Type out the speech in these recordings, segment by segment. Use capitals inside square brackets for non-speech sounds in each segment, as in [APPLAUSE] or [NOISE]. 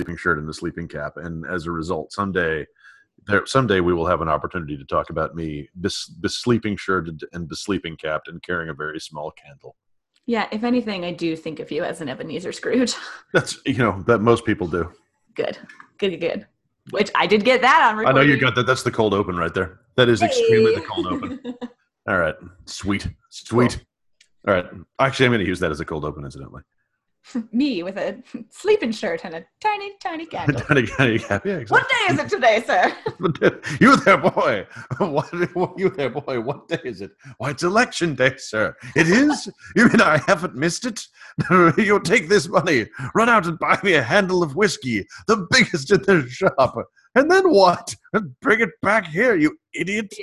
sleeping shirt and the sleeping cap, and as a result, someday, there someday we will have an opportunity to talk about me bes- besleeping shirted and besleeping capped and carrying a very small candle. Yeah, if anything, I do think of you as an Ebenezer Scrooge. [LAUGHS] That's you know that most people do. good, good, good, good. Which I did get that on I know you got that. That's the cold open right there. That is extremely the cold open. All right, sweet, sweet. All right, actually, I'm going to use that as a cold open, incidentally. [LAUGHS] Me with a [LAUGHS] sleeping shirt and a tiny, tiny [LAUGHS] candle. Tiny, tiny cap. Yeah, exactly. what day is it today, sir? you there, boy. What, what- you there, boy. What day is it? Why, it's election day, sir. It is? You mean I haven't missed it? You'll take this money, run out and buy me a handle of whiskey, the biggest in the shop. And then what? Bring it back here, you idiot.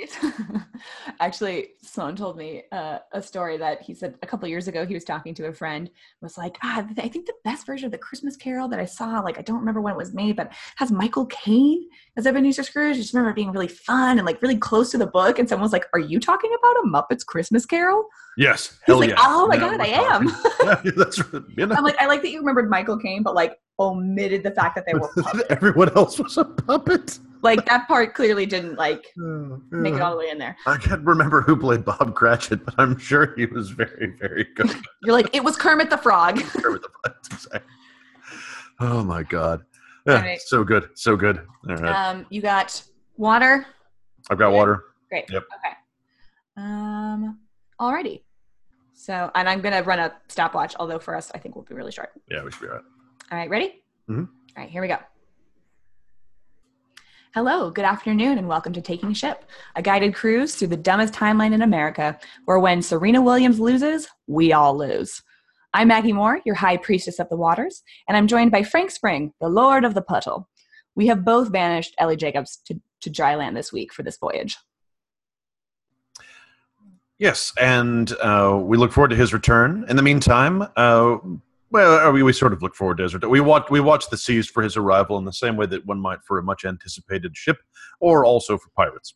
[LAUGHS] Actually, Sloan told me uh, a story that he said a couple years ago. He was talking to a friend, was like, ah, I think the best version of the Christmas Carol that I saw, like I don't remember when it was made, but has Michael Caine as Ebenezer Scrooge. I just remember it being really fun and like really close to the book. And someone was like, "Are you talking about a Muppets Christmas Carol?" Yes. He's Hell like, yes. "Oh my god, I am." [LAUGHS] Yeah, that's right. You [LAUGHS] know, I'm like, I like that you remembered Michael Caine, but like omitted the fact that they were [LAUGHS] everyone else was a puppet. like that part clearly didn't like [LAUGHS] make it all the way in there. I can't remember who played Bob Cratchit, but I'm sure he was very, very [LAUGHS] good. You're like, it was Kermit the Frog. Kermit the Frog's exact- Oh my god. Yeah, Alright. so good, so good. All right, Um, you got water. I've got water. Great. Yep. Okay. Um, alrighty. So, and I'm gonna run a stopwatch. Although for us, I think we'll be really short. Yeah, we should be all right. All right, ready? Mhm. All right, here we go. Hello, good afternoon, and welcome to Taking Ship, a guided cruise through the dumbest timeline in America, where when Serena Williams loses, we all lose. I'm Maggie Moore, your high priestess of the waters, and I'm joined by Frank Spring, the lord of the puddle. We have both banished Ellie Jacobs to, to dry land this week for this voyage. Yes, and uh, we look forward to his return. In the meantime, uh, well, uh, we, we sort of look forward to return. We watch we watch the seas for his arrival in the same way that one might for a much anticipated ship, or also for pirates.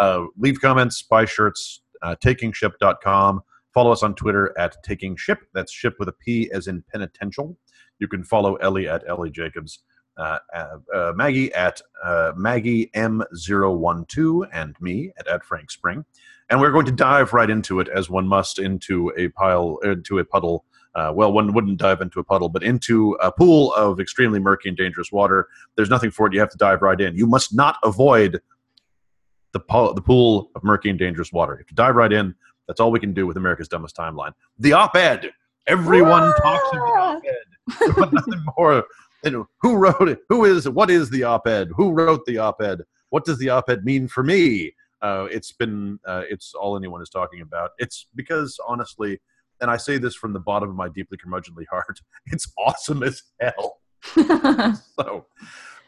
Uh, leave comments, buy shirts, uh, takingship.com. Follow us on Twitter at Taking Ship. That's ship with a P as in penitential. You can follow Ellie at Ellie Jacobs, uh, uh, uh, Maggie at uh, Maggie M012, and me at, at Frank Spring and we're going to dive right into it as one must into a pile into a puddle uh, well one wouldn't dive into a puddle but into a pool of extremely murky and dangerous water. There's nothing for it. You have to dive right in. You must not avoid the, po- the pool of murky and dangerous water. If you have to dive right in that's all we can do with america's dumbest timeline. The op-ed. Everyone talks of the op-ed. But [LAUGHS] nothing more than who wrote it? Who is what is the op-ed? Who wrote the op-ed? What does the op-ed mean for me? Uh, it's been uh, it's all anyone is talking about. It's because honestly, and I say this from the bottom of my deeply curmudgeonly heart, [LAUGHS] it's awesome as hell. [LAUGHS] So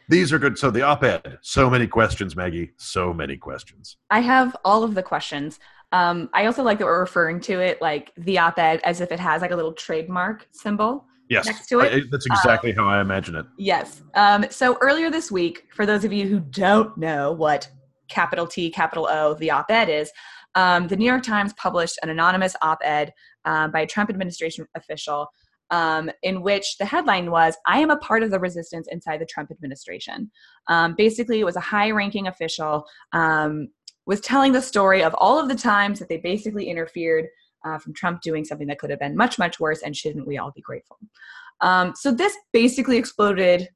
these are good. So the op-ed, so many questions, Maggie, so many questions. I have all of the questions. Um, I also like that we're referring to it like the op-ed as if it has like a little trademark symbol. Yes, Next to it? I- that's exactly how I imagine it. Yes. Um, so earlier this week, for those of you who don't know what capital T, capital O, the op-ed is, um, the New York Times published an anonymous op-ed um, by a Trump administration official um, in which the headline was, I am a part of the resistance inside the Trump administration. Um, basically, it was a high-ranking official um, was telling the story of all of the times that they basically interfered uh, from Trump doing something that could have been much, much worse, and shouldn't we all be grateful? Um, so this basically exploded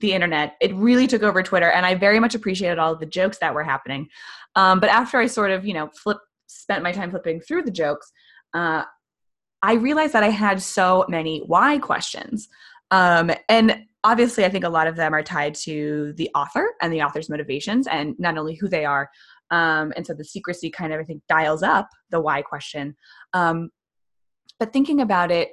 the internet. It really took over Twitter, and I very much appreciated all of the jokes that were happening. Um, but after I sort of, you know, flip, spent my time flipping through the jokes, uh, I realized that I had so many why questions. Um, and obviously, I think a lot of them are tied to the author and the author's motivations, and not only who they are. Um, and so the secrecy kind of, I think, dials up the why question. Um, but thinking about it,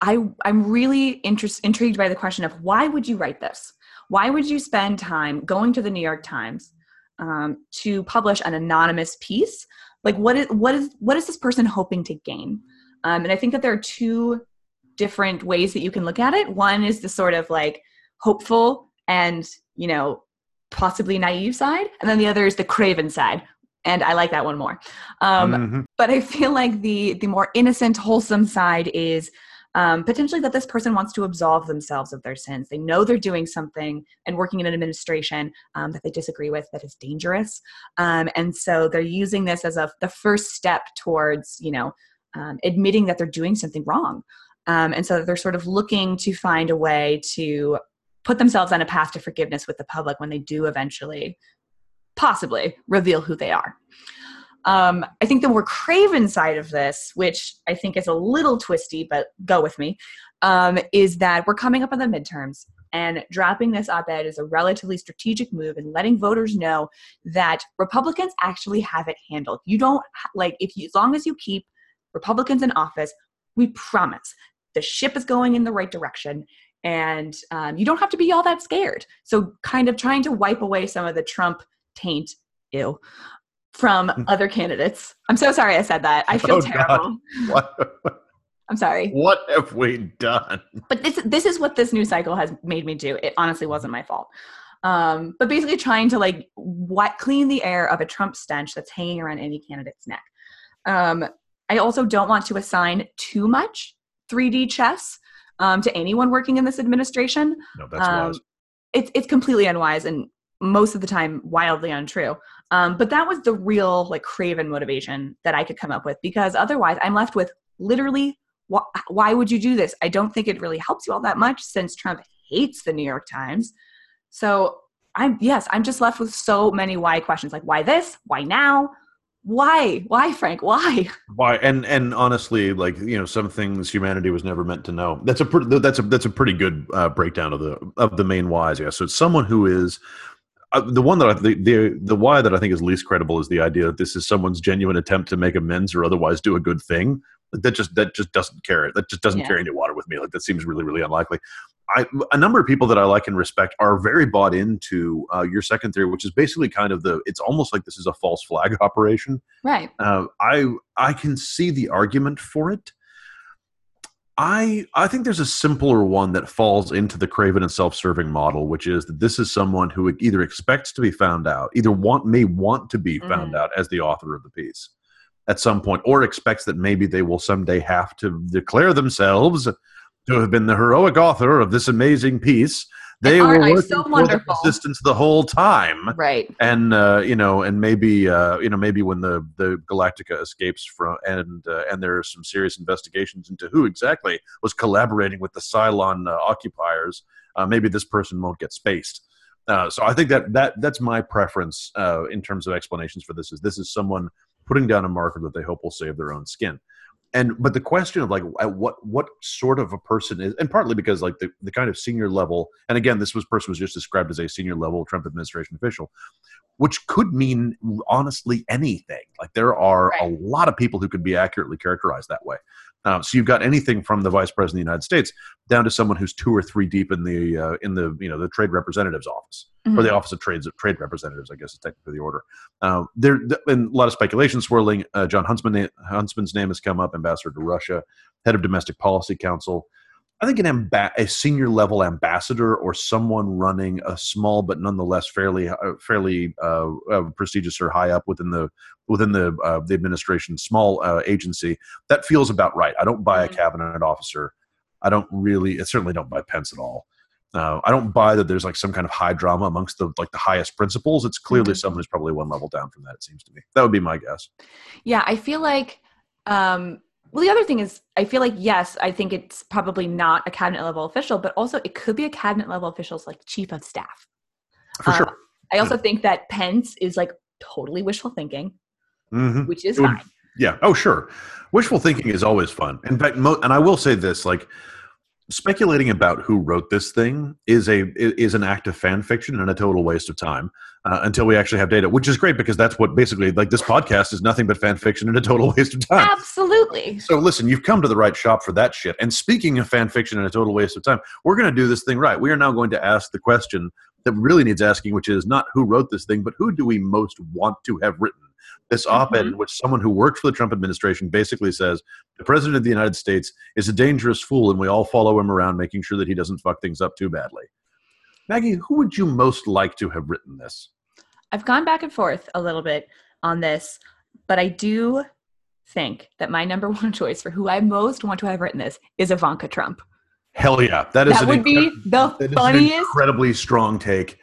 I, I'm really interest, intrigued by the question of why would you write this? Why would you spend time going to the New York Times um, to publish an anonymous piece? Like, what is what is what is this person hoping to gain? Um, and I think that there are two different ways that you can look at it. One is the sort of like hopeful and you know possibly naive side, and then the other is the craven side. And I like that one more. Um, Mhm. but I feel like the the more innocent, wholesome side is um, potentially that this person wants to absolve themselves of their sins. They know they're doing something and working in an administration um, that they disagree with that is dangerous, um, and so they're using this as a the first step towards you know um, admitting that they're doing something wrong. Um, and so they're sort of looking to find a way to put themselves on a path to forgiveness with the public when they do eventually possibly reveal who they are. Um, I think the more craven side of this, which I think is a little twisty, but go with me, um, is that we're coming up on the midterms and dropping this op ed is a relatively strategic move and letting voters know that Republicans actually have it handled. You don't, like, if you, as long as you keep Republicans in office, we promise the ship is going in the right direction and um, you don't have to be all that scared. So, kind of trying to wipe away some of the Trump taint, ew, from [LAUGHS] other candidates. I'm so sorry I said that. I feel oh, terrible. I'm sorry. What have we done? But this this is what this news cycle has made me do. It honestly wasn't my fault. Um, but basically trying to like what clean the air of a Trump stench that's hanging around any candidate's neck. Um, I also don't want to assign too much 3D chess um, to anyone working in this administration. No, that's um, wise. It's it's completely unwise and most of the time wildly untrue. Um, but that was the real like craven motivation that I could come up with because otherwise I'm left with literally wh- why would you do this? I don't think it really helps you all that much since Trump hates the New York Times. So I'm yes, I'm just left with so many why questions like why this? Why now? Why? Why frank? Why? Why? And and honestly like you know some things humanity was never meant to know. That's a pretty that's a that's a pretty good uh, breakdown of the of the main whys yeah. So it's someone who is uh, the one that I, the, the the why that I think is least credible is the idea that this is someone's genuine attempt to make amends or otherwise do a good thing. That just that just doesn't carry that just doesn't yeah. carry any water with me. Like that seems really really unlikely. I, a number of people that I like and respect are very bought into uh, your second theory, which is basically kind of the. It's almost like this is a false flag [LAUGHS] operation. Right. Uh, I I can see the argument for it. I I think there's a simpler one that falls into the craven and self-serving model, which is that this is someone who either expects to be found out, either want may want to be found mm-hmm. out as the author of the piece at some point, or expects that maybe they will someday have to declare themselves to have been the heroic author of this amazing piece. They were working so for the resistance the whole time, right? And uh, you know, and maybe uh, you know, maybe when the the Galactica escapes from, and uh, and there are some serious investigations into who exactly was collaborating with the Cylon uh, occupiers, uh, maybe this person won't get spaced. Uh, so I think that that that's my preference in terms of explanations for this. Is this is someone putting down a marker that they hope will save their own skin. And but the question of like what what sort of a person is and partly because like the, the kind of senior level and again this was person was just described as a senior level trump administration official which could mean honestly anything. Like there are right. a lot of people who could be accurately characterized that way um, so you've got anything from the vice president of the United States down to someone who's two or three deep in the uh, in the you know the trade representative's office mm-hmm. or the office of trades trade representatives, I guess is technically the order. Uh, there been a lot of speculation swirling. Uh, Jon Huntsman Huntsman's name has come up, ambassador to Russia, head of domestic policy council. I think an amba- a senior level ambassador or someone running a small but nonetheless fairly uh, fairly uh, uh, prestigious or high up within the within the uh, the administration small uh, agency that feels about right. I don't buy a mm-hmm. cabinet officer. I don't really. I certainly don't buy Pence at all. Uh, I don't buy that there's like some kind of high drama amongst the like the highest principals. It's clearly mm-hmm. someone who's probably one level down from that. It seems to me. That would be my guess. Yeah, I feel like um, well, the other thing is, I feel like, yes, I think it's probably not a cabinet level official, but also it could be a cabinet level official's like chief of staff. For uh, sure. I also think that Pence is like totally wishful thinking, mm-hmm. which is would, fine. Yeah. Oh, sure. Wishful thinking is always fun. In fact, mo- and I will say this like, speculating about who wrote this thing is a is an act of fan fiction and a total waste of time uh, until we actually have data which is great because that's what basically like this podcast is nothing but fan fiction and a total [LAUGHS] waste of time. Absolutely. So listen you've come to the right shop for that shit. And speaking of fan fiction and a total waste of time we're going to do this thing right. We are now going to ask the question that really needs asking which is not who wrote this thing but who do we most want to have written this op-ed mm-hmm. in which someone who worked for the Trump administration basically says the president of the United States is a dangerous fool, and we all follow him around, making sure that he doesn't fuck things up too badly. Maggie, who would you most like to have written this? I've gone back and forth a little bit on this, but I do think that my number [LAUGHS] one choice for who I most want to have written this is Ivanka Trump. Hell yeah, that is that would be the that is an funniest. incredibly strong take.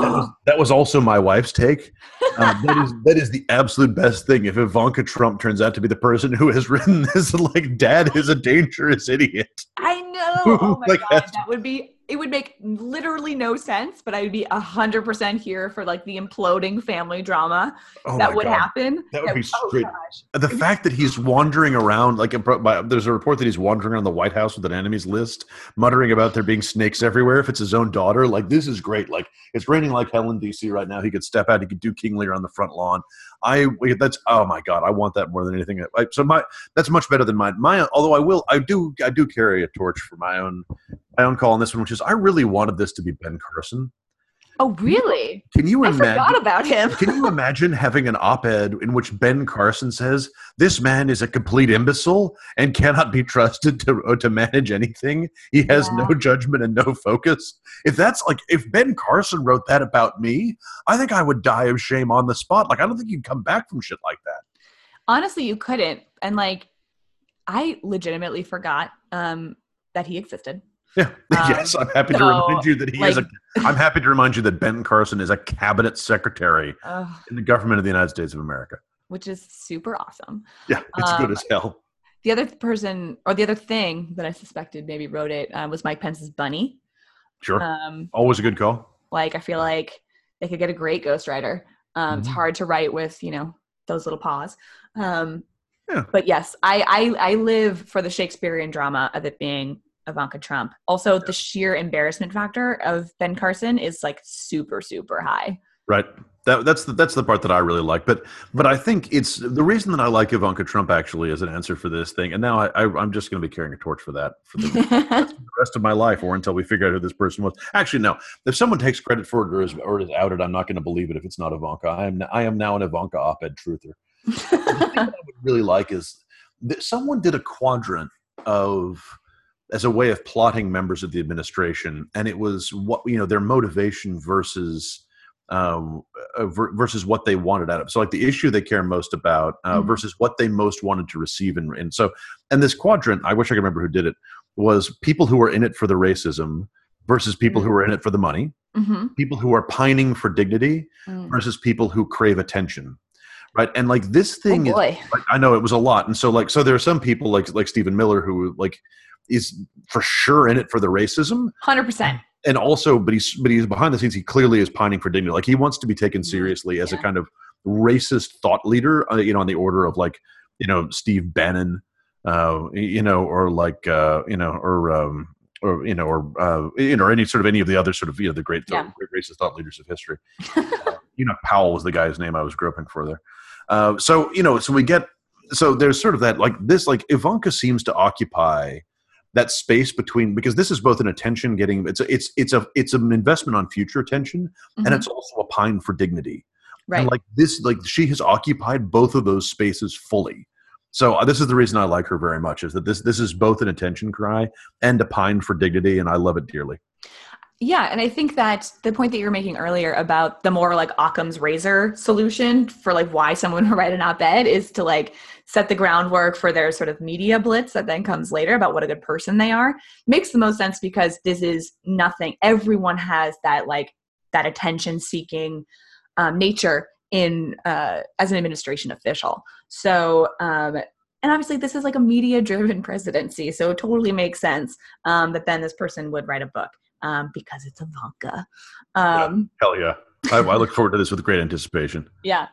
That was, that was also my wife's take. Uh, [LAUGHS] that is that is the absolute best thing. If Ivanka Trump turns out to be the person who has [LAUGHS] written this, like, Dad is a dangerous idiot. I know. [LAUGHS] Oh my Like, god, that would be. It would make literally no sense, but I would be a hundred percent here for like the imploding family drama Oh that would God. happen. That would oh, be oh straight- gosh. The fact that he's wandering around, like there's a report that he's wandering around the White House with an enemies list, muttering about there being snakes everywhere. If it's his own daughter, like this is great. Like it's raining like hell in DC right now. He could step out. He could do King Lear on the front lawn. I that's oh my god, I want that more than anything. I, so my that's much better than mine. My although I will I do I do carry a torch for my own my own call on this one, which is I really wanted this to be Ben Carson. Oh really? Can you I imagine? forgot about him. Can you imagine having an op-ed in which Ben Carson says this man is a complete imbecile and cannot be trusted to uh, to manage anything? He has Yeah. no judgment and no focus. If that's like if Ben Carson wrote that about me, I think I would die of shame on the spot. Like I don't think you'd come back from shit like that. Honestly, you couldn't. And like, I legitimately forgot um, that he existed. [LAUGHS] Yeah. Um, yes, I'm happy to remind you that he is a. I'm happy to remind you that Ben Carson is a cabinet secretary [LAUGHS] Ugh, in the government of the United States of America. which is super awesome. Yeah, it's good Um, as hell. The other person, or the other thing that I suspected maybe wrote it uh, was Mike Pence's bunny. Sure, Um, always a good call. like I feel like they could get a great ghostwriter. Um, It's Mhm. hard to write with you know those little paws. Um, Yeah. But yes, I, I I live for the Shakespearean drama of it being Ivanka Trump. Also, the sheer embarrassment factor of Ben Carson is like super super high. Right. That, that's the that's the part that I really like. But but I think it's the reason that I like Ivanka Trump actually as an answer for this thing. And now I, I I'm just going to be carrying a torch for that for the the rest of my life, or until we figure out who this person was. Actually, no. If someone takes credit for it or is or is outed, I'm not going to believe it if it's not Ivanka. I am I am now an Ivanka op-ed truther. [LAUGHS] the thing that I would really like is that someone did a quadrant of as a way of plotting members of the administration, and it was what you know their motivation versus um, uh, ver- versus what they wanted out of. it. So, like the issue they care most about uh, Mhm. versus what they most wanted to receive, and, and so and this quadrant, I wish I could remember who did it. Was people who were in it for the racism versus people who were in it for the money, hmm people who are pining for dignity Mm. versus people who crave attention, right? And like this Oh thing is like, I know it was a lot, and so like so there are some people like like Stephen Miller who like is for sure in it for the racism, Hundred percent. and also but he's but he's behind the scenes. He clearly is pining for dignity. Like he wants to be taken Mhm. seriously as a kind of racist thought leader. Uh, you know, on the order of like you know Steve Bannon, uh, you know, or like uh, you know, or um, or you know, or uh, you know, or any sort of any of the other sort of you know the great, Yeah. great racist thought leaders of history. [LAUGHS] you know, Powell was the guy's name I was groping for there. Uh, so you know, so we get so there's sort of that like this like Ivanka seems to occupy that space between because this is both an attention getting it's a, it's it's a it's an investment on future attention and Mhm. it's also a pine for dignity right. and like this like she has occupied both of those spaces fully so uh, this is the reason i like her very much is that this this is both an attention cry and a pine for dignity and i love it dearly Yeah, and I think that the point that you were making earlier about the more like Occam's razor solution for like why someone [LAUGHS] would write an op-ed is to like set the groundwork for their sort of media blitz that then comes later about what a good person they are. Makes the most sense because this is nothing. Everyone has that like that attention seeking um, nature in uh, as an administration official. So um, and obviously this is like a media driven [LAUGHS] presidency, so it totally makes sense um, that then this person would write a book um, because it's Ivanka. Um, hell yeah I, I look forward to this with great anticipation [LAUGHS] yeah.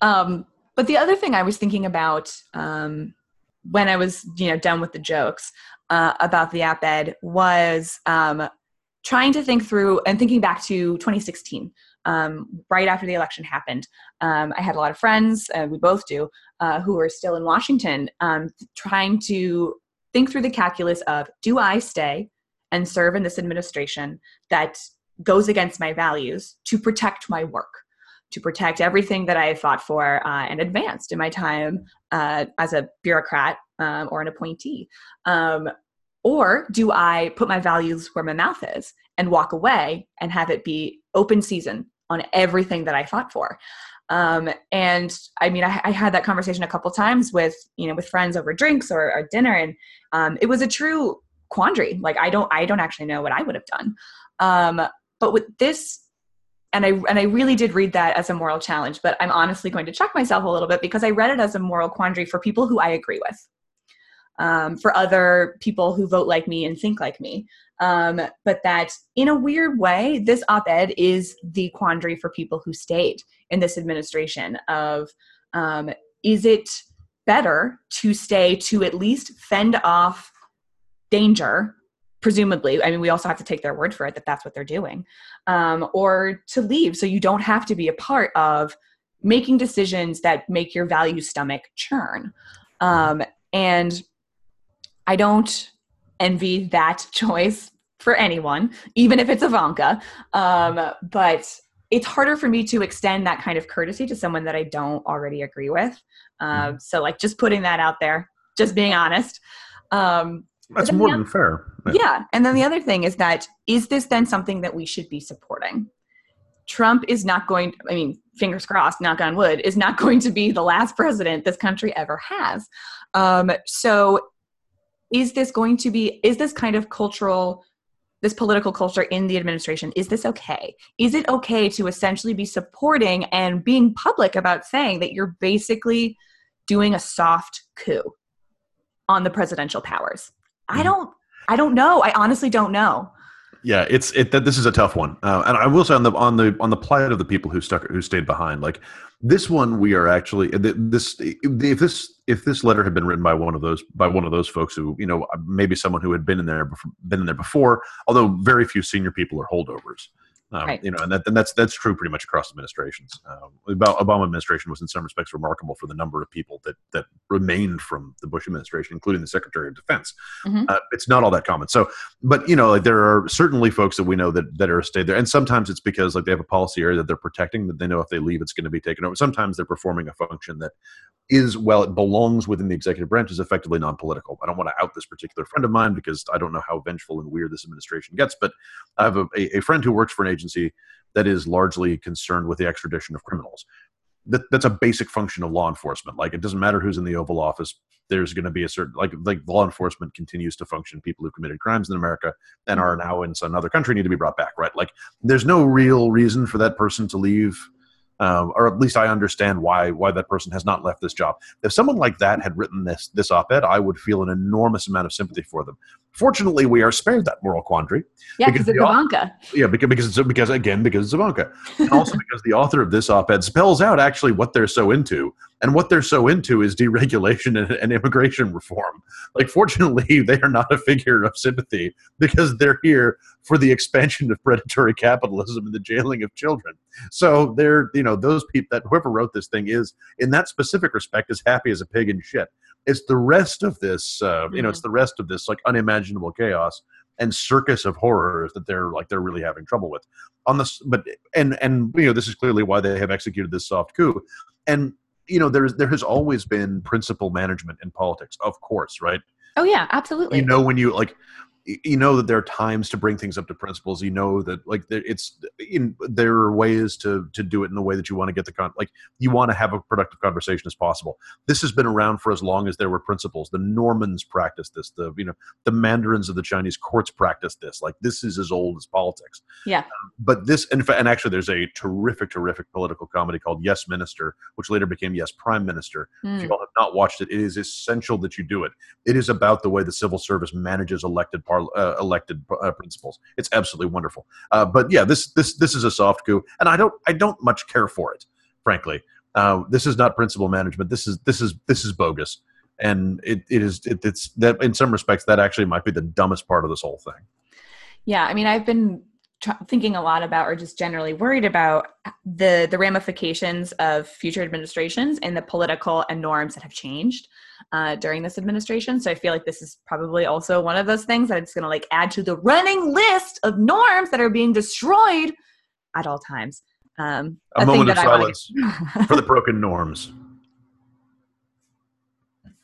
Um, but the other thing I was thinking about um, when I was, you know, done with the jokes uh, about the op-ed was um, trying to think through and thinking back to 2016, um, right after the election happened. Um, I had a lot of friends, uh, we both do, uh, who are still in Washington, um, trying to think through the calculus of do I stay and serve in this administration that goes against my values to protect my work? To protect everything that I fought for uh, and advanced in my time uh, as a bureaucrat um, or an appointee? Um, or do I put my values where my mouth is and walk away and have it be open season on everything that I fought for? Um, and I mean, I, I, had that conversation a couple times with you know with friends over drinks or, or dinner, and um, it was a true quandary. Like I don't I don't actually know what I would have done. Um, but with this and I and I really did read that as a moral challenge, but I'm honestly going to check myself a little bit because I read it as a moral quandary for people who I agree with, um, for other people who vote like me and think like me. Um, but that in a weird way, this op-ed is the quandary for people who stayed in this administration. Of um, is it better to stay to at least fend off danger presumably i mean we also have to take their word for it that that's what they're doing um, or to leave. So you don't have to be a part of making decisions that make your value stomach churn. Um, and i don't envy that [LAUGHS] choice for anyone even if it's ivanka. Um, but it's harder for me to extend that kind of courtesy to someone that i don't already agree with. Um, so like just putting that out there just being honest. Um, that's more than fair. Yeah. yeah. And then the other thing is that is this then something that we should be supporting? Trump is not going, I mean, fingers crossed, knock on wood, is not [LAUGHS] going to be the last president this country ever has. Um, so is this going to be, is this kind of cultural, this political culture in the administration, is this okay? Is it okay to essentially be supporting and being public about saying that you're basically doing a soft coup on the presidential powers? I mm-hmm. don't I don't know. I honestly don't know. Yeah, it's it that this is a tough one, uh, and I will say on the on the on the plight of the people who stuck who stayed behind. Like this one, we are actually this if this if this letter had been written by one of those by one of those folks who you know maybe someone who had been in there been in there before, although very few senior people are holdovers. Um, right. You know, and, that, and that's that's true pretty much across administrations. Um, the Obama administration was in some respects remarkable for the number of people that that remained from the Bush administration, including the Secretary of Defense. Mm-hmm. Uh, it's not all that common. So, but you know, like there are certainly folks that we know that that are stayed there, and sometimes it's because like they have a policy area that they're protecting that they know if they leave, it's going to be taken over. Sometimes they're performing a function that is well, it belongs within the executive branch, is effectively non-political. I don't want to out this particular friend of mine because I don't know how vengeful and weird this administration gets, but I have a, a, a friend who works for an agency agency that is largely concerned with the extradition of criminals. That, that's a basic function of law enforcement. Like it doesn't matter who's in the Oval Office. There's going to be a certain like like law enforcement continues to function. People who committed crimes in America and are now in some other country need to be brought back. Right? Like there's no real reason for that person to leave um, or at least I understand why why that person has not left this job. If someone like that had written this this op-ed, I would feel an enormous amount of sympathy for them. Fortunately, we are spared that moral quandary. Yeah, because it's Ivanka. Yeah, because because it's, because again because it's Ivanka, [LAUGHS] and also because the author of this op-ed spells out actually what they're so into, and what they're so into is deregulation and, and immigration reform. Like, fortunately, [LAUGHS] they are not a figure of sympathy because they're here for the expansion of predatory capitalism and the jailing of children. So they're, you know, those people that whoever wrote this thing is, in that specific respect, as happy as a pig in shit. It's the rest of this, uh, you know, it's mm-hmm. the rest of this like unimaginable chaos and circus of horrors that they're like they're really having trouble with. On this but and and you know this is clearly why they have executed this soft coup. And you know there's there has always been principal management in politics of course right? Oh yeah absolutely. You know when you like you know that there are times to bring things up to principles you know that like it's in, there are ways to to do it in the way that you want to get the con like you want to have a productive conversation as possible. This has been around for as long as there were principles the normans practiced this the you know the mandarins of the chinese courts practiced this. Like this is as old as politics. Yeah. Um, but this and, and actually there's a terrific terrific political comedy called yes minister which later became yes prime minister. Mm. if you hmm. all have not watched it it is essential that you do it. It is about the way the civil service manages elected par- uh, elected uh, principals. It's absolutely wonderful. Uh, but yeah, this this this is a soft coup, and I don't I don't much care for it, frankly. Uh, this is not principal management. This is this is this is bogus, and it, it is it, it's that in some respects that actually might be the dumbest part of this whole thing. Yeah, I mean, I've been thinking a lot about or just generally worried about the the ramifications of future administrations and the political and norms that have changed uh, during this administration. So i feel like this is probably also one of those things that it's going to like add to the running list of norms that are being destroyed at all times. Um, a, a moment of silence for the broken norms. [LAUGHS]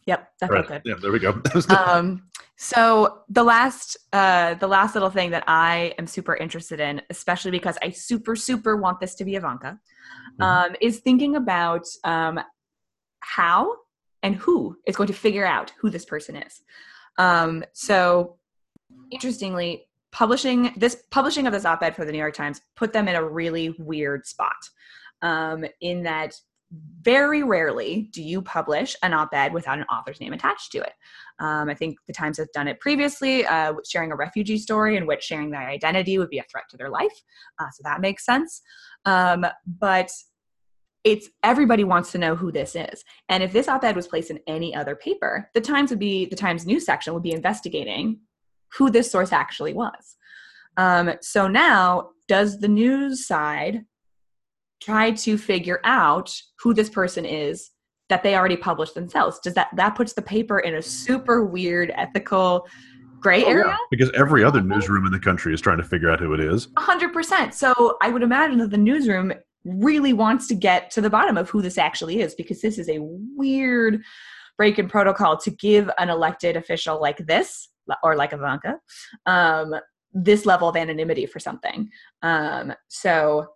Yep that right. good. Yeah there we go. [LAUGHS] Um, so the last uh, the last little thing that I am super interested in, especially because I super super want this to be Ivanka, um, is thinking about um, how and who is going to figure out who this person is. Um, so, interestingly, publishing this publishing of this op-ed for the New York Times put them in a really weird spot. Um, in that, very rarely do you publish an op-ed without an author's name attached to it. Um, I think the Times has done it previously, uh, sharing a refugee story in which sharing their identity would be a threat to their life. Uh, so that makes sense. Um, but it's everybody wants to know who this is. And if this op-ed was placed in any other paper, the Times would be the Times news section would be investigating who this source actually was. Um, so now, does the news side try to figure out who this person is that they already published themselves? Does that that puts the paper in a super weird ethical gray Oh, area? yeah, because every other newsroom in the country is trying to figure out who it is. A hundred percent. So I would imagine that the newsroom really wants to get to the bottom of who this actually is because this is a weird break in protocol to give an elected official like this or like Ivanka um, this level of anonymity for something. Um, so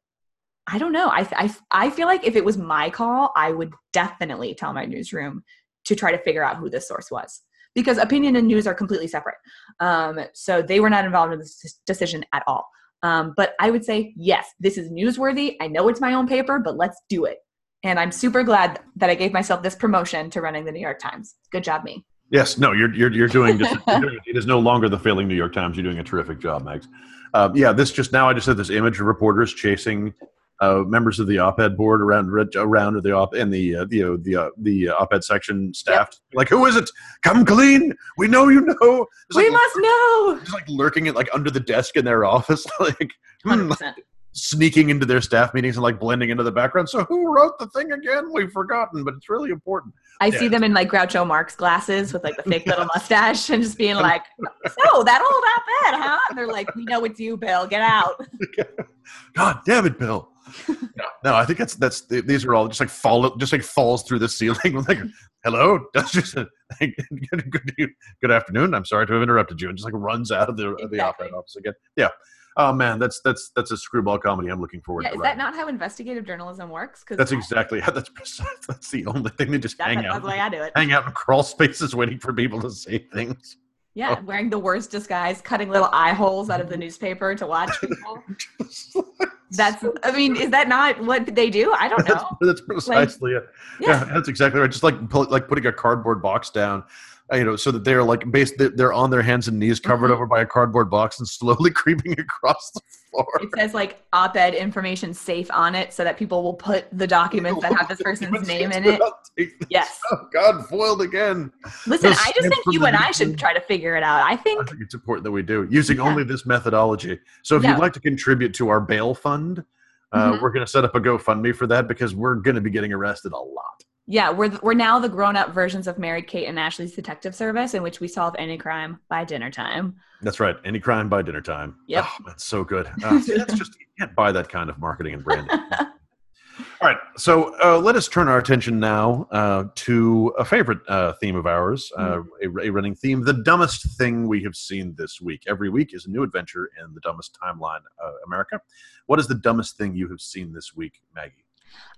I don't know. I, I I feel like if it was my call, I would definitely tell my newsroom to try to figure out who this source was because opinion and news are completely separate. Um, so they were not involved in this decision at all. Um, but I would say, yes, this is newsworthy. I know it's my own paper, but let's do it. And I'm super glad that I gave myself this promotion to running the New York Times. Good job, me. Yes, no, you're you're you're doing. Just, [LAUGHS] it is no longer the failing New York Times. You're doing a terrific job, Max. Uh, yeah, this just now I just had this image of reporters chasing uh, members of the op-ed board around around the op and the uh, the uh, the uh, the op-ed section staff. Like, who is it? Come clean. We know you know. We like, must know. just like lurking it like under the desk in their [LAUGHS] office, like hmm, 100%. sneaking into their staff meetings and like blending into the background. So who wrote the thing again? We've forgotten, but it's really important. I Yeah. see them in like Groucho Marx glasses with like the fake little [LAUGHS] mustache and just being like, so that old op-ed, huh? And they're like, we know it's you, Bill. Get out. [LAUGHS] God damn it, Bill. No, no, I think that's that's these are all just like fall just like falls through the ceiling. [LAUGHS] like, hello, that's just a, good, good, good afternoon. I'm sorry to have interrupted you, and just like runs out of the of the Exactly. op-ed office again. Yeah. Oh man, that's that's that's a screwball comedy. I'm looking forward Yeah, to. is that not how investigative journalism works? Because That's exactly how that's precise. [LAUGHS] That's the only thing. They just that's, hang that's out, the way I do it. hang out in crawl spaces, waiting for people to say things. Yeah, Oh. wearing the worst disguise, cutting little eye holes out of the [LAUGHS] newspaper to watch people. [LAUGHS] That's, I mean, is that not what they do? I don't know. that's precisely it. Yeah. Yeah. that's exactly right. Just like like putting a cardboard box down, you know, so that they're like based they're on their hands and knees, covered Mhm. over by a cardboard box, and slowly [LAUGHS] creeping across the floor. It says like op-ed information safe on it so that people will put the documents that have this [LAUGHS] person's name in it. Yes. Oh God, foiled again. Listen, I just think you and I should try to figure it out. I I think think it's important that we do using Yeah. only this methodology. So if Yeah. you'd like to contribute to our bail fund, uh, Mhm. we're going to set up a GoFundMe for that because we're going to be getting arrested a lot. Yeah, we're we're now the grown-up versions of Mary Kate and Ashley's Detective Service, in which we solve any crime by dinner time. That's right. Any crime by dinner time. Yep. Oh, that's so good. Uh, see, that's just you can't buy that kind of marketing and branding. [LAUGHS] All right. So uh, let us turn our attention now uh, to a favorite uh, theme of ours, uh, Mm-hmm. a, a running theme: the dumbest thing we have seen this week. Every week is a new adventure in the dumbest timeline, uh, America. What is the dumbest thing you have seen this week, Maggie?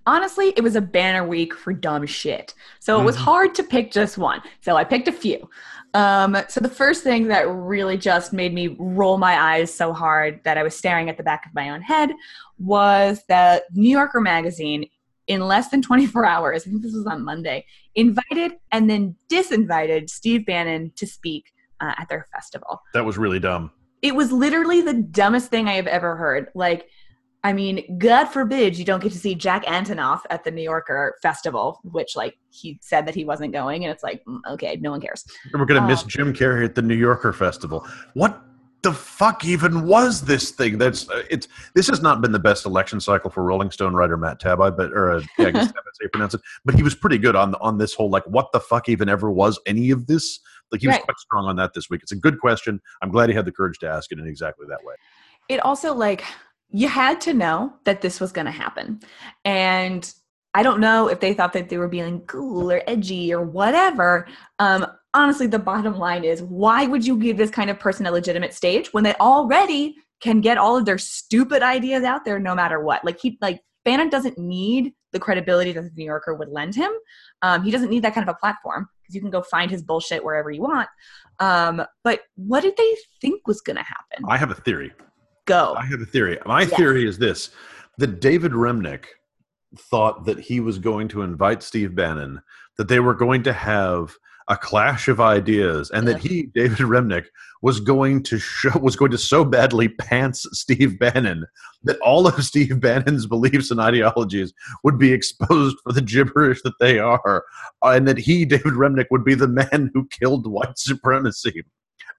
Honestly, it was a banner week for dumb shit. So it was Mhm. hard to pick just one. So I picked a few. Um, so the first thing that really just made me roll my eyes so hard that I was staring at the back of my own head was that New Yorker magazine, in less than 24 hours, I think this was on Monday, invited and then disinvited Steve Bannon to speak uh, at their festival That was really dumb. it was literally the dumbest thing I have ever heard. Like, I mean, God forbid you don't get to see Jack Antonoff at the New Yorker festival, which like he said that he wasn't going, and it's like, mm, okay, no one cares. We're going to miss Um, Jim Carrey at the New Yorker Festival. What the fuck even was this thing? That's uh, it's. This has not been the best election cycle for Rolling Stone writer Matt Taibbi, but or uh, yeah, I guess that's how you pronounce it. But he was pretty good on on this whole like, what the fuck even ever was any of this? Like he was Right. quite strong on that this week. It's a good question. I'm glad he had the courage to ask it in exactly that way. It also like you had to know that this was going to happen, and I don't know if they thought that they were being cool or edgy or whatever. Um, honestly, the bottom line is, why would you give this kind of person a legitimate stage when they already can get all of their stupid ideas out there no matter what? Like he like Bannon doesn't need the credibility that the New Yorker would lend him. Um, he doesn't need that kind of a platform because you can go find his bullshit wherever you want. Um, but what did they think was going to happen? I have a theory. Go. I have a theory. My Yes. theory is this: that David Remnick thought that he was going to invite Steve Bannon, that they were going to have a clash of ideas, and that he, David Remnick, was going to show was going to so badly pants Steve Bannon that all of Steve Bannon's beliefs and ideologies would be exposed for the gibberish that they are, and that he, David Remnick, would be the man who killed white supremacy.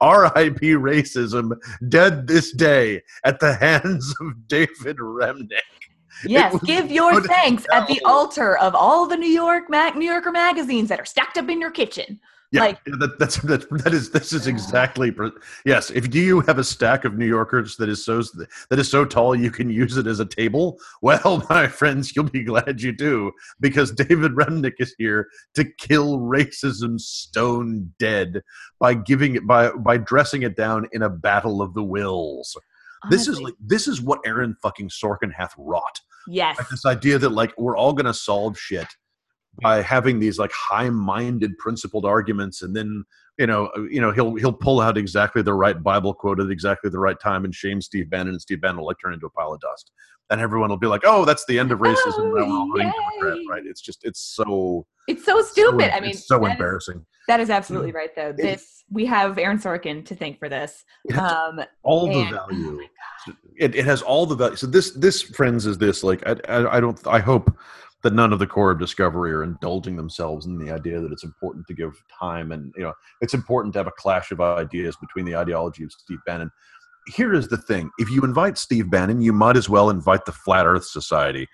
R.I.P. racism, dead this day at the [LAUGHS] hands of David Remnick. Yes, give your thanks at the altar of all the New York Mac New Yorker magazines that are stacked up in your kitchen. Yeah, Like- that, that's that, that is this is exactly yes. If do you have a stack of New Yorkers that is so that is so tall you can use it as a table, well, [LAUGHS] my friends, you'll be glad you do because David Remnick is here to kill racism stone dead by giving it by by dressing it down in a battle of the wills. This is like this is what Aaron fucking Sorkin hath wrought. yes, Like this idea that like we're all gonna solve shit by having these like high-minded principled arguments and then you know uh, you know he'll he'll pull out exactly the right bible quote at exactly the right time and shame steve bannon and steve bannon will like turn into a pile of dust. And everyone will be like oh that's the end of racism. Oh, now we're all running Democrat, right? It's just it's so it's so so- stupid. I mean, so that is- embarrassing. that is absolutely right, though. This we have Aaron Sorkin to thank for this. Um, all the and- oh value. it, it has all the value so this this friends is this like I, I i don't i hope that none of the core of discovery are indulging themselves in the idea that it's important to give time and you know it's important to have a clash of ideas between the ideology of steve bannon. Here is the thing if you invite steve bannon you might as well invite the flat earth society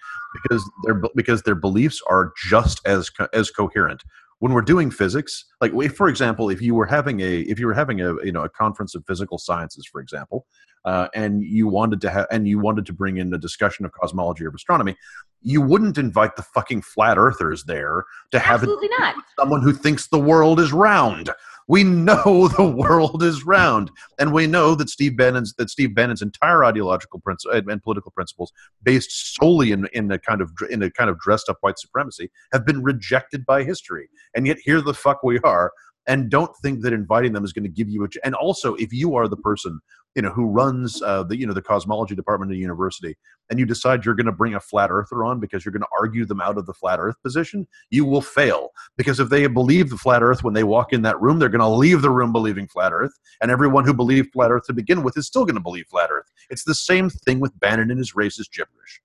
because their because their beliefs are just as as coherent when we're doing physics like if, for example if you were having a if you were having a you know a conference of physical sciences for example uh, and you wanted to have and you wanted to bring in a discussion of cosmology or astronomy you wouldn't invite the fucking flat earthers there to have a absolutely not. someone who thinks the world is round. We know [LAUGHS] the world is round, and we know that Steve Bannon's that Steve Bannon's entire ideological principle and political principles, based solely in in a kind of in a kind of dressed up white supremacy, have been rejected by history. And yet here the fuck we are, and don't think that inviting them is going to give you a. ch- And also, if you are the person you know who runs uh, the you know the cosmology department at a university, and you decide you're going to bring a flat earther on because you're going to argue them out of the flat Earth position, you will fail. Because if they believe the flat earth when they walk in that room they're going to leave the room believing flat earth and everyone who believed flat earth to begin with is still going to believe flat earth. It's the same thing with bannon and his racist gibberish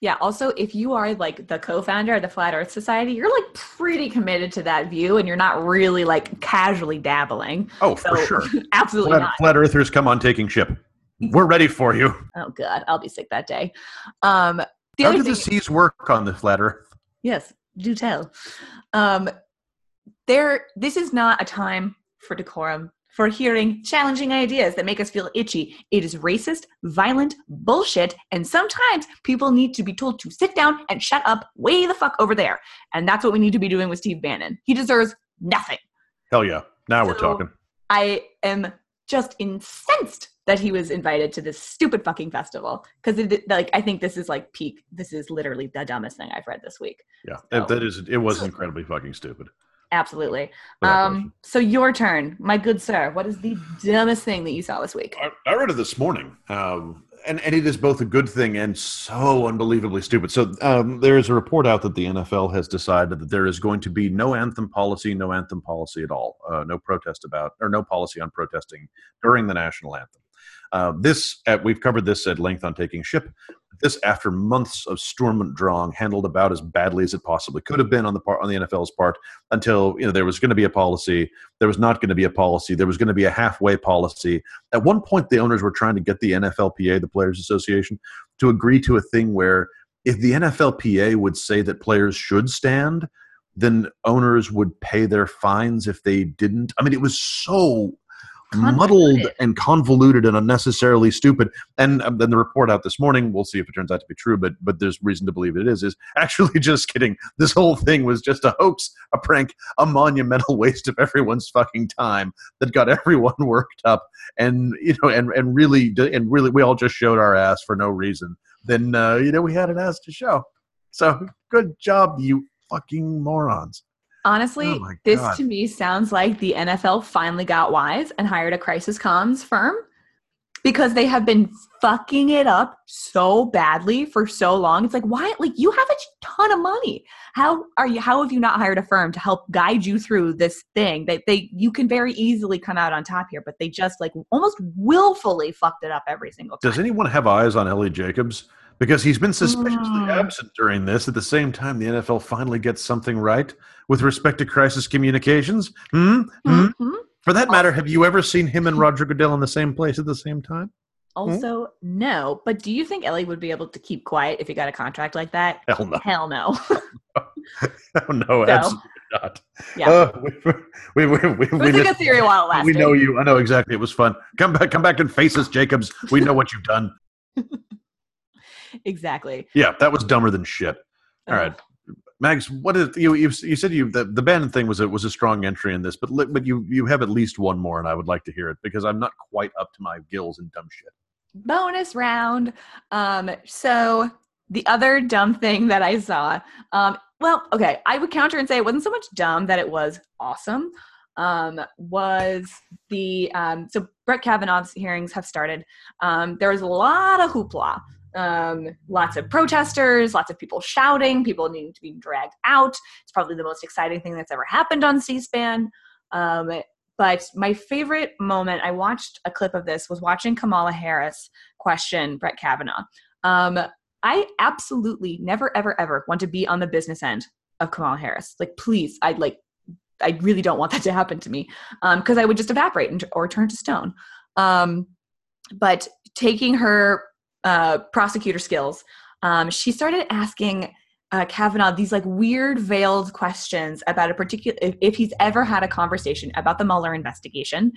Yeah. Also, if you are like the co-founder of the Flat Earth Society, you're like pretty committed to that view, and you're not really like casually dabbling. oh So, for sure [LAUGHS] absolutely flat, not. flat earthers come on taking ship we're ready for you Oh God, I'll be sick that day. Um, the how do the seas work on the flat earth yes, do tell. Um, there, this is not a time for decorum. For hearing challenging ideas that make us feel itchy. It is racist, violent, bullshit, and sometimes people need to be told to sit down and shut up way the fuck over there. And that's what we need to be doing with Steve Bannon. He deserves nothing. hell yeah now we're talking I am just incensed that he was invited to this stupid fucking festival because like I think this is like peak. This is literally the dumbest thing I've read this week. yeah So- that is it was incredibly fucking stupid Absolutely. Um, so your turn, my good sir. What is the dumbest thing that you saw this week? I, I read it this morning, um, and and it is both a good thing and so unbelievably stupid. So um, there is a report out that the NFL has decided that there is going to be no anthem policy, no anthem policy at all, uh, no protest about or no policy on protesting during the national anthem. Uh, this uh, we've covered this at length on taking ship. This, after months of Sturm und Drang, handled about as badly as it possibly could have been on the part on the NFL's part, until you know there was going to be a policy, there was not going to be a policy, there was going to be a halfway policy. At one point, the owners were trying to get the NFLPA, the Players Association, to agree to a thing where if the NFLPA would say that players should stand, then owners would pay their fines if they didn't. I mean, it was so muddled and convoluted and unnecessarily stupid. And um, then the report out this morning, we'll see if it turns out to be true, but but there's reason to believe it is. Is [LAUGHS] actually just kidding. This whole thing was just a hoax, a prank, a monumental [LAUGHS] waste of everyone's fucking time that got [LAUGHS] everyone worked up, and you know, and and really, and really, we all just showed our ass for no reason. then uh, you know we had an ass to show. So good job, you fucking morons. Honestly, Oh this to me sounds like the NFL finally got wise and hired a crisis comms firm because they have been fucking it up so badly for so long. It's like, why? Like, you have a ton of money. How are you? How have you not hired a firm to help guide you through this thing? That they, you can very easily come out on top here, but they just like almost willfully fucked it up every single time. Does anyone have eyes on Ellie Jacobs? Because he's been suspiciously Mm. absent during this. At the same time, the NFL finally gets something right with respect to crisis communications. Hmm? Hmm? Mhm. For that matter, have you ever seen him and Roger Goodell in the same place at the same time? Also, no. But do you think Ellie would be able to keep quiet if he got a contract like that? Hell no. Hell no. [LAUGHS] Oh, no, absolutely not. Yeah. Uh, we, we, we, we, It we, a just- good theory while it lasted. we know you. I know exactly. It was fun. Come back, come back and face us, Jacobs. We know what you've done. [LAUGHS] Exactly. Yeah, that was dumber than shit. All right. Mags, what is you? You, you said you the, the Bannon thing was a was a strong entry in this, but li- but you you have at least one more, and I would like to hear it because I'm not quite up to my gills in dumb shit. bonus round. Um, so the other dumb thing that I saw, um, well, okay, I would counter and say it wasn't so much dumb that it was awesome. Um, was the um, so Brett Kavanaugh's hearings have started. Um, there was a lot of hoopla. Um, lots of protesters, lots of people shouting, people needing to be dragged out. It's probably the most exciting thing that's ever happened on C-SPAN. Um, but my favorite moment, I watched a clip of this, was watching Kamala Harris question Brett Kavanaugh. Um, I absolutely never, ever, ever want to be on the business end of Kamala Harris. Like, please, I'd like, I really don't want that to happen to me because I would just evaporate and, or turn to stone. Um, but taking her uh, prosecutor skills, um, she started asking uh, Kavanaugh these like weird veiled questions about a particular if, if he's ever had a conversation about the Mueller investigation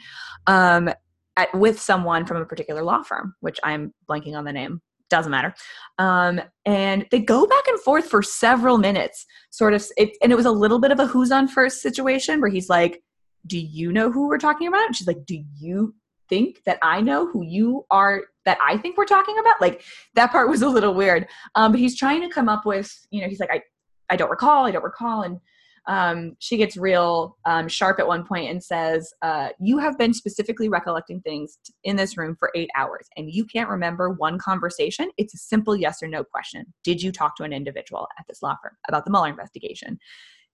um, at, with someone from a particular law firm, which I'm blanking on the name. Doesn't matter. Um, and they go back and forth for several minutes, sort of. It, and it was a little bit of a who's on first situation where he's like, "Do you know who we're talking about?" And she's like, "Do you think that I know who you are that I think we're talking about?" Like that part was a little weird. Um, but he's trying to come up with, you know, he's like, I, I don't recall, I don't recall. And um, she gets real um, sharp at one point and says, uh, You have been specifically recollecting things t- in this room for eight hours and you can't remember one conversation. It's a simple yes or no question. Did you talk to an individual at this law firm about the Mueller investigation?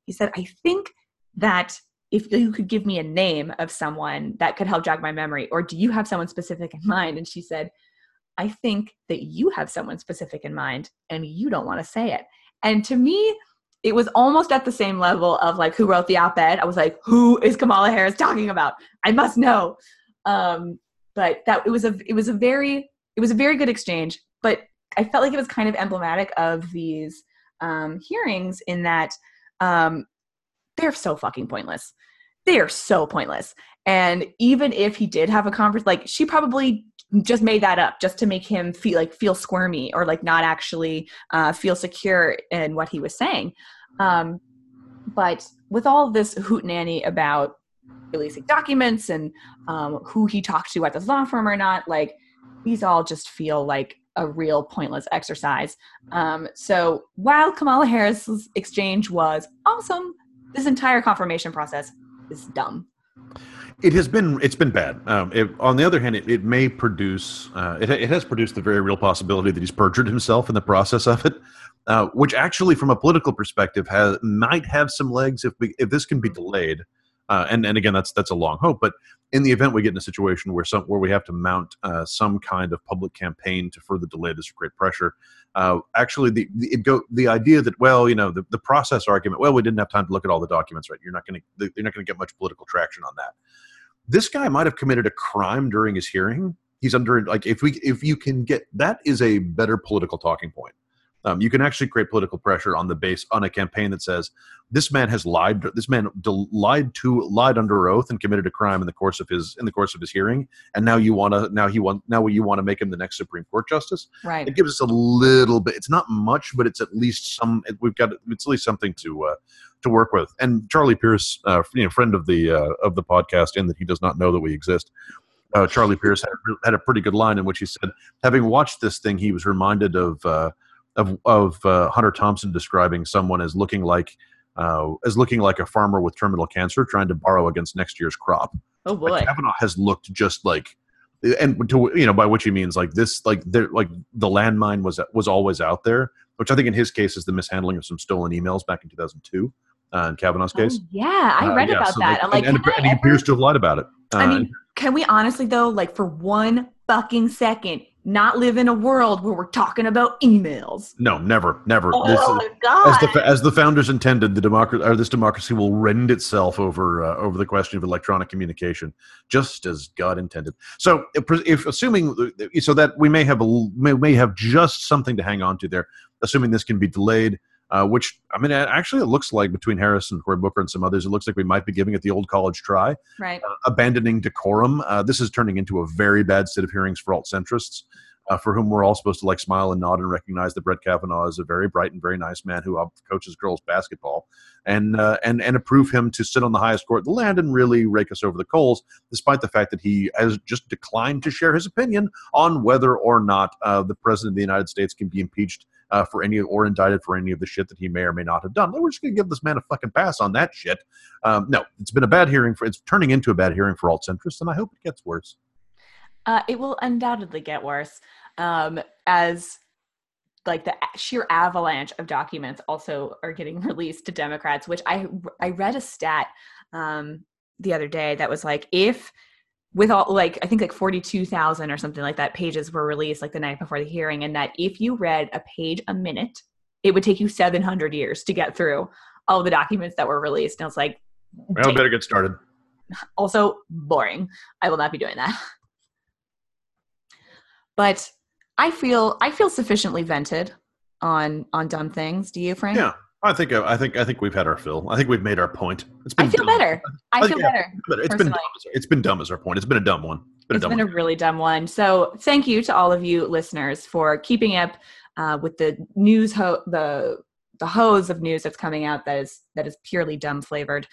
He said, I think that if you could give me a name of someone that could help jog my memory, or do you have someone specific in [LAUGHS] mind? And she said, I think that you have someone specific in mind and you don't want to say it. And to me, it was almost at the same level of like who wrote the op-ed. I was like, who is Kamala Harris talking about? I must know. Um, but that it was a it was a very it was a very good exchange. But I felt like it was kind of emblematic of these um, hearings in that um, they're so fucking pointless. They are so pointless. And even if he did have a conference, like she probably just made that up just to make him feel like feel squirmy or like not actually uh, feel secure in what he was saying. Um, but with all this hootenanny about releasing documents and um, who he talked to at the law firm or not, like these all just feel like a real pointless exercise. Um, so while Kamala Harris's exchange was awesome, this entire confirmation process is dumb. It has been it's been bad. Um, it, on the other hand, it, it may produce uh, it, it has produced the very real possibility that he's perjured himself in the process of it, uh, which actually, from a political perspective, has might have some legs if we, if this can be delayed. Uh, and and again, that's that's a long hope. But in the event we get in a situation where some where we have to mount uh, some kind of public campaign to further delay this great pressure, uh, actually the, the go the idea that well you know the, the process argument well we didn't have time to look at all the documents right? You're not going to you're not going to get much political traction on that. This guy might have committed a crime during his hearing. He's under like if we if you can get that is a better political talking point um, you can actually create political pressure on the base on a campaign that says this man has lied this man del- lied to lied under oath and committed a crime in the course of his in the course of his hearing and now you want to now he want now you want to make him the next supreme court justice Right. it gives us a little bit it's not much but it's at least some it, we've got it's at least something to uh, to work with and charlie pierce uh, you know friend of the uh, of the podcast in that he does not know that we exist uh, Charlie Pierce had a, had a pretty good line in which he said, having watched this thing, he was reminded of uh, of of uh, Hunter Thompson describing someone as looking like uh, as looking like a farmer with terminal cancer trying to borrow against next year's crop. Oh boy. Like Kavanaugh has looked just like, and to you know by which he means like this, like there, like the landmine was was always out there, which I think in his case is the mishandling of some stolen emails back in 2002. Uh, in Kavanaugh's Oh, case, yeah, I Uh, read yeah, about so that. they- I'm like, and, and, and he appears to have lied about it. I Uh, mean, can we honestly though, like for one fucking second, not live in a world where we're talking about emails? no, never, never. Oh This my god! as the as the founders intended, the democracy or this democracy will rend itself over uh, over the question of electronic communication, just as God intended. So, if, if assuming so that we may have a may, may have just something to hang on to there, assuming this can be delayed. Uh, which I mean, actually, it looks like between Harris and Cory Booker and some others, it looks like we might be giving it the old college try right. abandoning decorum. Uh, this is turning into a very bad set of hearings for alt centrists, uh, for whom we're all supposed to like smile and nod and recognize that Brett Kavanaugh is a very bright and very nice man who uh, coaches girls basketball, and uh, and and approve him to sit on the highest court of the land and really rake us over the coals, despite the fact that he has just declined to share his opinion on whether or not uh, the president of the United States can be impeached. Uh, for any or indicted for any of the shit that he may or may not have done. We're just going to give this man a fucking pass on that shit. Um, no, it's been a bad hearing for. It's turning into a bad hearing for alt centrists, and I hope it gets worse. Uh, it will undoubtedly get worse um, as like the sheer avalanche of documents also are getting [LAUGHS] released to Democrats. Which I I read a stat um, the other day that was like if with all like I think like forty two thousand or something like that pages were released like the night before the hearing, and that if you read a page a minute, it would take you seven hundred years to get through all the documents that were released. And I was like, Well, better get started. also boring. I will not be doing that. But I feel I feel sufficiently vented on on dumb things. Do you, Frank? Yeah, I think uh, I think I think we've had our fill. I think we've made our point. It's I been feel dumb. better. I feel yeah. better. It's been dumb as, it's been dumb as our point. It's been a dumb one. It's been a It's dumb been a really dumb one. So thank you to all of you listeners for keeping up uh, with the news ho- the the hose of news that's coming out that is that is purely dumb flavored.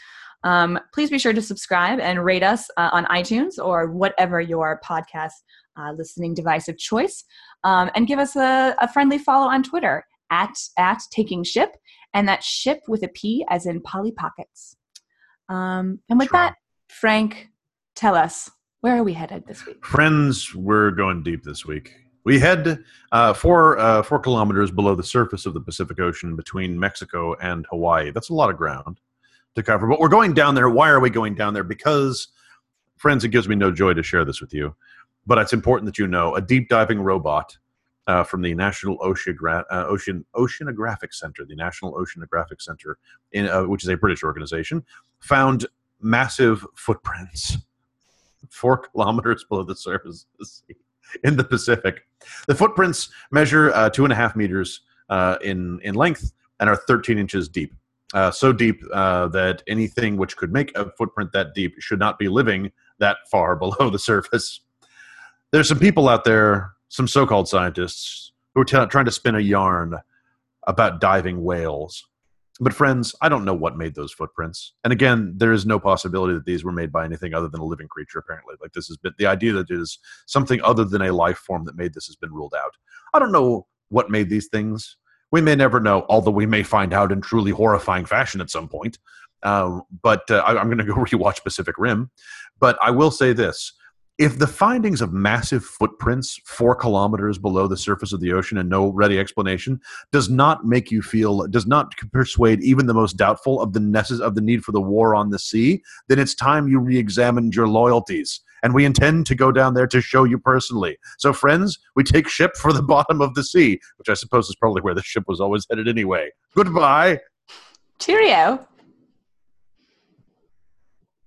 Um, please be sure to subscribe and rate us uh, on iTunes or whatever your podcast uh, listening device of choice, um, and give us a, a friendly follow on Twitter at at taking ship and that ship with a P as in Polly Pockets. Um, and with Sure. that, Frank, tell us where are we headed this week? Friends, we're going deep this week. We head uh, four uh, four kilometers below the surface of the Pacific Ocean between Mexico and Hawaii. That's a lot of ground to cover. But we're going down there. Why are we going down there? Because, friends, it gives me no joy to share this with you, but it's important that you know a deep diving robot uh, from the National uh, Ocean Oceanographic Center, the National Oceanographic Center, in, uh, which is a British organization, found massive footprints four kilometers below the surface of the sea in the Pacific. The footprints measure uh, two and a half meters uh, in in length and are 13 inches deep. Uh, so deep that anything which could make a footprint that deep should not be living that far [LAUGHS] below the surface. There's some people out there, some so-called scientists, who are t- trying to spin a yarn about diving whales. But friends, I don't know what made those footprints. And again, there is no possibility that these were made by anything other than a living creature. Apparently, like this has been the idea that it is something other than a life form that made this has been ruled out. I don't know what made these things. We may never know, although we may find out in truly horrifying fashion at some point. Um, but uh, I, I'm going to go [LAUGHS] rewatch Pacific Rim. But I will say this: if the findings of massive footprints four kilometers below the surface of the ocean and no ready explanation does not make you feel does not persuade even the most doubtful of the necess- of the need for the war on the sea then it's time you re-examined your loyalties. And we intend to go down there to show you personally. So friends we take ship for the [LAUGHS] bottom of the sea which i suppose is probably where the ship was always headed anyway. Goodbye. Cheerio.